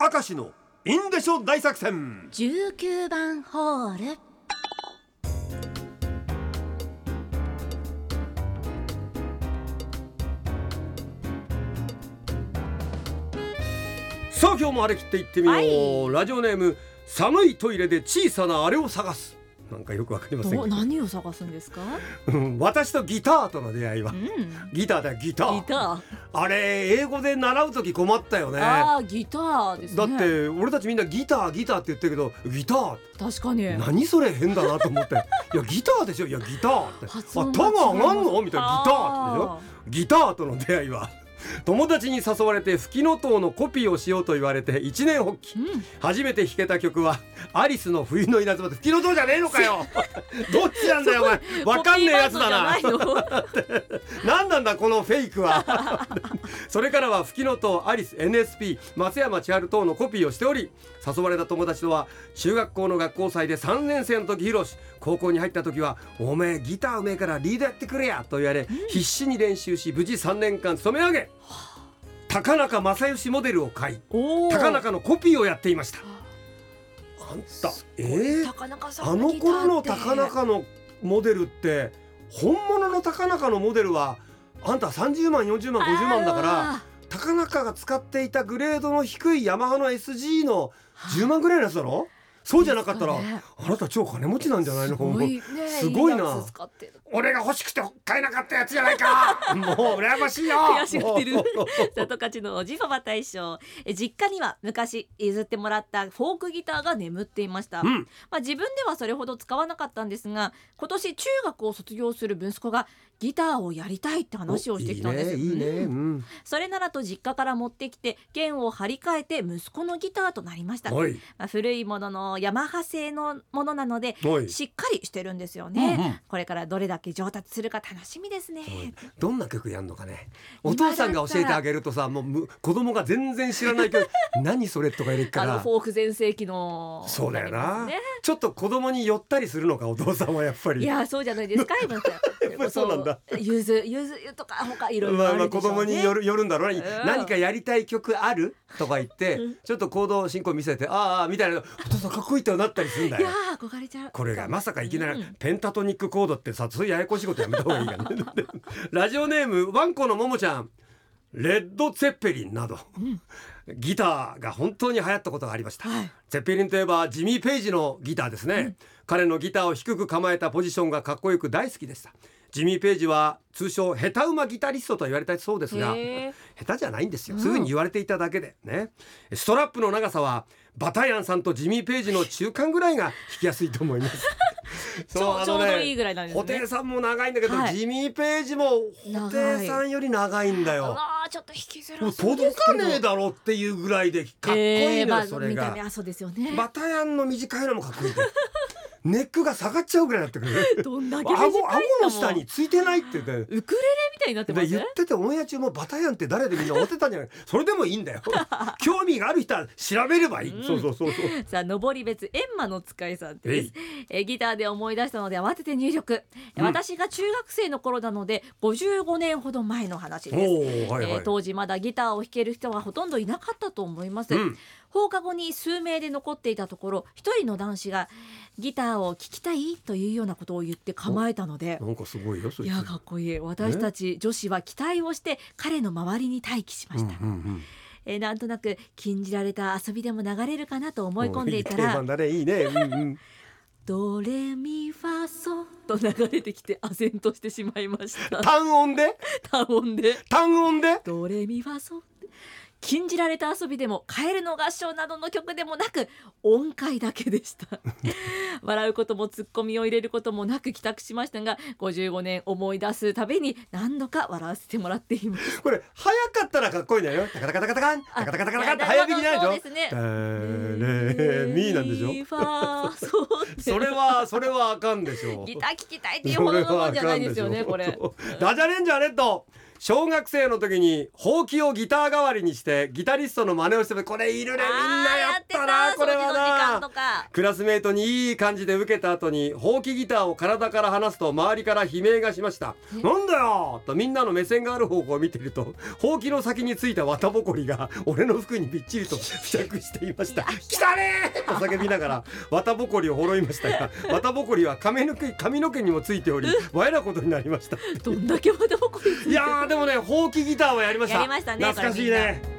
明石のインデショ大作戦。19番ホール。さあ今日も張り切っていってみよう、はい。ラジオネーム寒いトイレで小さなあれを探すなんかよくわかりません何を探すんですか？うん私とギターとの出会いは。うん。ギターだよギター。ギター。あれ英語で習う時困ったよね。ああギターですね。だって俺たちみんなギターギターって言ってるけどギター。確かに。何それ変だなと思って。いやギターでしょ？いやギターって。あタが上がんの？みたいな。ギターでしょ？ギターとの出会いは友達に誘われて吹きの塔のコピーをしようと言われて一年発起。うん初めて弾けた曲はアリスの冬の稲妻で吹きの塔じゃねえのかよ。どっちなんだよお前。わかんねえやつだな。何なんだこのフェイクは それからは吹きの塔アリス NSP 松山千春等のコピーをしており誘われた友達とは中学校の学校祭で3年生の時披露し高校に入った時は「おめえギターうめえからリードやってくれや」と言われ、必死に練習し無事3年間勤め上げ高中正義モデルを買い高中のコピーをやっていました。あんたえー、あの頃の高中のモデルって本物の高中のモデルはあんた30万40万50万だからあ高中が使っていたグレードの低いヤマハの SG の10万ぐらいのやつだろ？そうじゃなかったら、ね。あなた超金持ちなんじゃないの？すごいね。すごいな。俺が欲しくて買えなかったやつじゃないか。もう 羨ましいよ。悔しがってる。里勝のおじパパ大賞え実家には昔譲ってもらったフォークギターが眠っていました、うん。まあ、自分ではそれほど使わなかったんですが今年中学を卒業する息子がギターをやりたいって話をしてきたんですいいねうん。うん。それならと実家から持ってきて弦を張り替えて息子のギターとなりました、まあ、古いもののヤマハ製のものなのでしっかりしてるんですよね、うんうん。これからどれだけ上達するか楽しみですね、どんな曲やんのかね。お父さんが教えてあげるとさもうむ子供が全然知らない曲。何それとか言うかあのらフォーク全盛期のそうだよな、ね。ちょっと子供に寄ったりするのかお父さんはやっぱり。いやそうじゃないですか今ぱりそうなんだ。ゆずゆず湯とか他いろいろまあるでしょうね。供による寄るんだろうね、うん。何かやりたい曲ある？とか言って、うん。ちょっと行動進行見せてああみたいな。お父さんかっこいいってなったりするんだよ。いやー憧れちゃう。これがまさかいきなりうん。ペンタトニックコードってさそういうややこしいことやめた方がいいかな。ラジオネームワンコのももちゃん。レッド・ツェッペリンなど。うん。ギターが本当に流行ったことがありました、はい。ゼッペリンといえばジミー・ペイジのギターですね、彼のギターを低く構えたポジションがかっこよく大好きでしたジミー・ペイジは通称下手馬ギタリストと言われたそうですが下手じゃないんですよ、うん。そういうふうに言われていただけでね。ストラップの長さはバタヤンさんとジミー・ペイジの中間ぐらいが弾きやすいと思います。ちょうちょうどいいねぐらいなんです布ね袋さんも長いんだけど、はい。ジミー・ペイジも布袋さんより長いんだよ。あーちょっと引きづもうらそう届かねえだろっていうぐらいでかっこいいのよ、えーまあそれが。見た目はそうですよね。バタヤンの短いのもかっこいいネックが下がっちゃうぐらいになってくる。どんだけ顎顎の下についてないって。言ってウクレレみたいになってますで言っててオンエア中もバタヤンって誰でみんな思ってたんじゃない。それでもいいんだよ。興味がある人は調べればいい、うんそうそうそうそう。さあ上り別閻魔の使いさんです。えギターで思い出したので慌てて入力、うん。私が中学生の頃なので55年ほど前の話です、はいはい、えー当時まだギターを弾ける人はほとんどいなかったと思います、うん放課後に数名で残っていたところ一人の男子がギターを聴きたいというようなことを言って構えたのでなんかすごいよそいやかっこいい。私たち女子は期待をして彼の周りに待機しました、うんうんうん。えーなんとなく禁じられた遊びでも流れるかなと思い込んでいたらいいね、うんうん、ドレミファソと流れてきて唖然としてしまいました。単音で？単音で。単音で？ドレミファソ禁じられた遊びでもカエルの合唱などの曲でもなく音階だけでした。笑うこともツッコミを入れることもなく帰宅しましたが55年思い出すたびに何度か笑わせてもらっています。これ早かったらかっこいいんだよ。タカタカタカタカン。タカタカタカタカンって早弾きじゃないでしょ？そうですねタレミなんでしょミファソってそれはそれはあかんでしょギター聴きたいっていうほどのもんじゃないですよねこれ。そうそう。ダジャレンジャーレッド小学生の時にほうきをギター代わりにしてギタリストの真似をしててこれいるね。みんなやったな。これはな。クラスメートにいい感じで受けた後にほうきギターを体から離すと周りから悲鳴がしました。なんだよとみんなの目線がある方向を見ていると ほうきの先についた綿ぼこりが俺の服にびっちりと 付着していました。来たねと叫びながら 綿ぼこりをほろいましたが綿ぼこりは髪の毛髪の毛にもついておりわえなことになりました。どんだけ綿ぼこりいやでもねほうきギターはやりました。やりましたね懐かしいね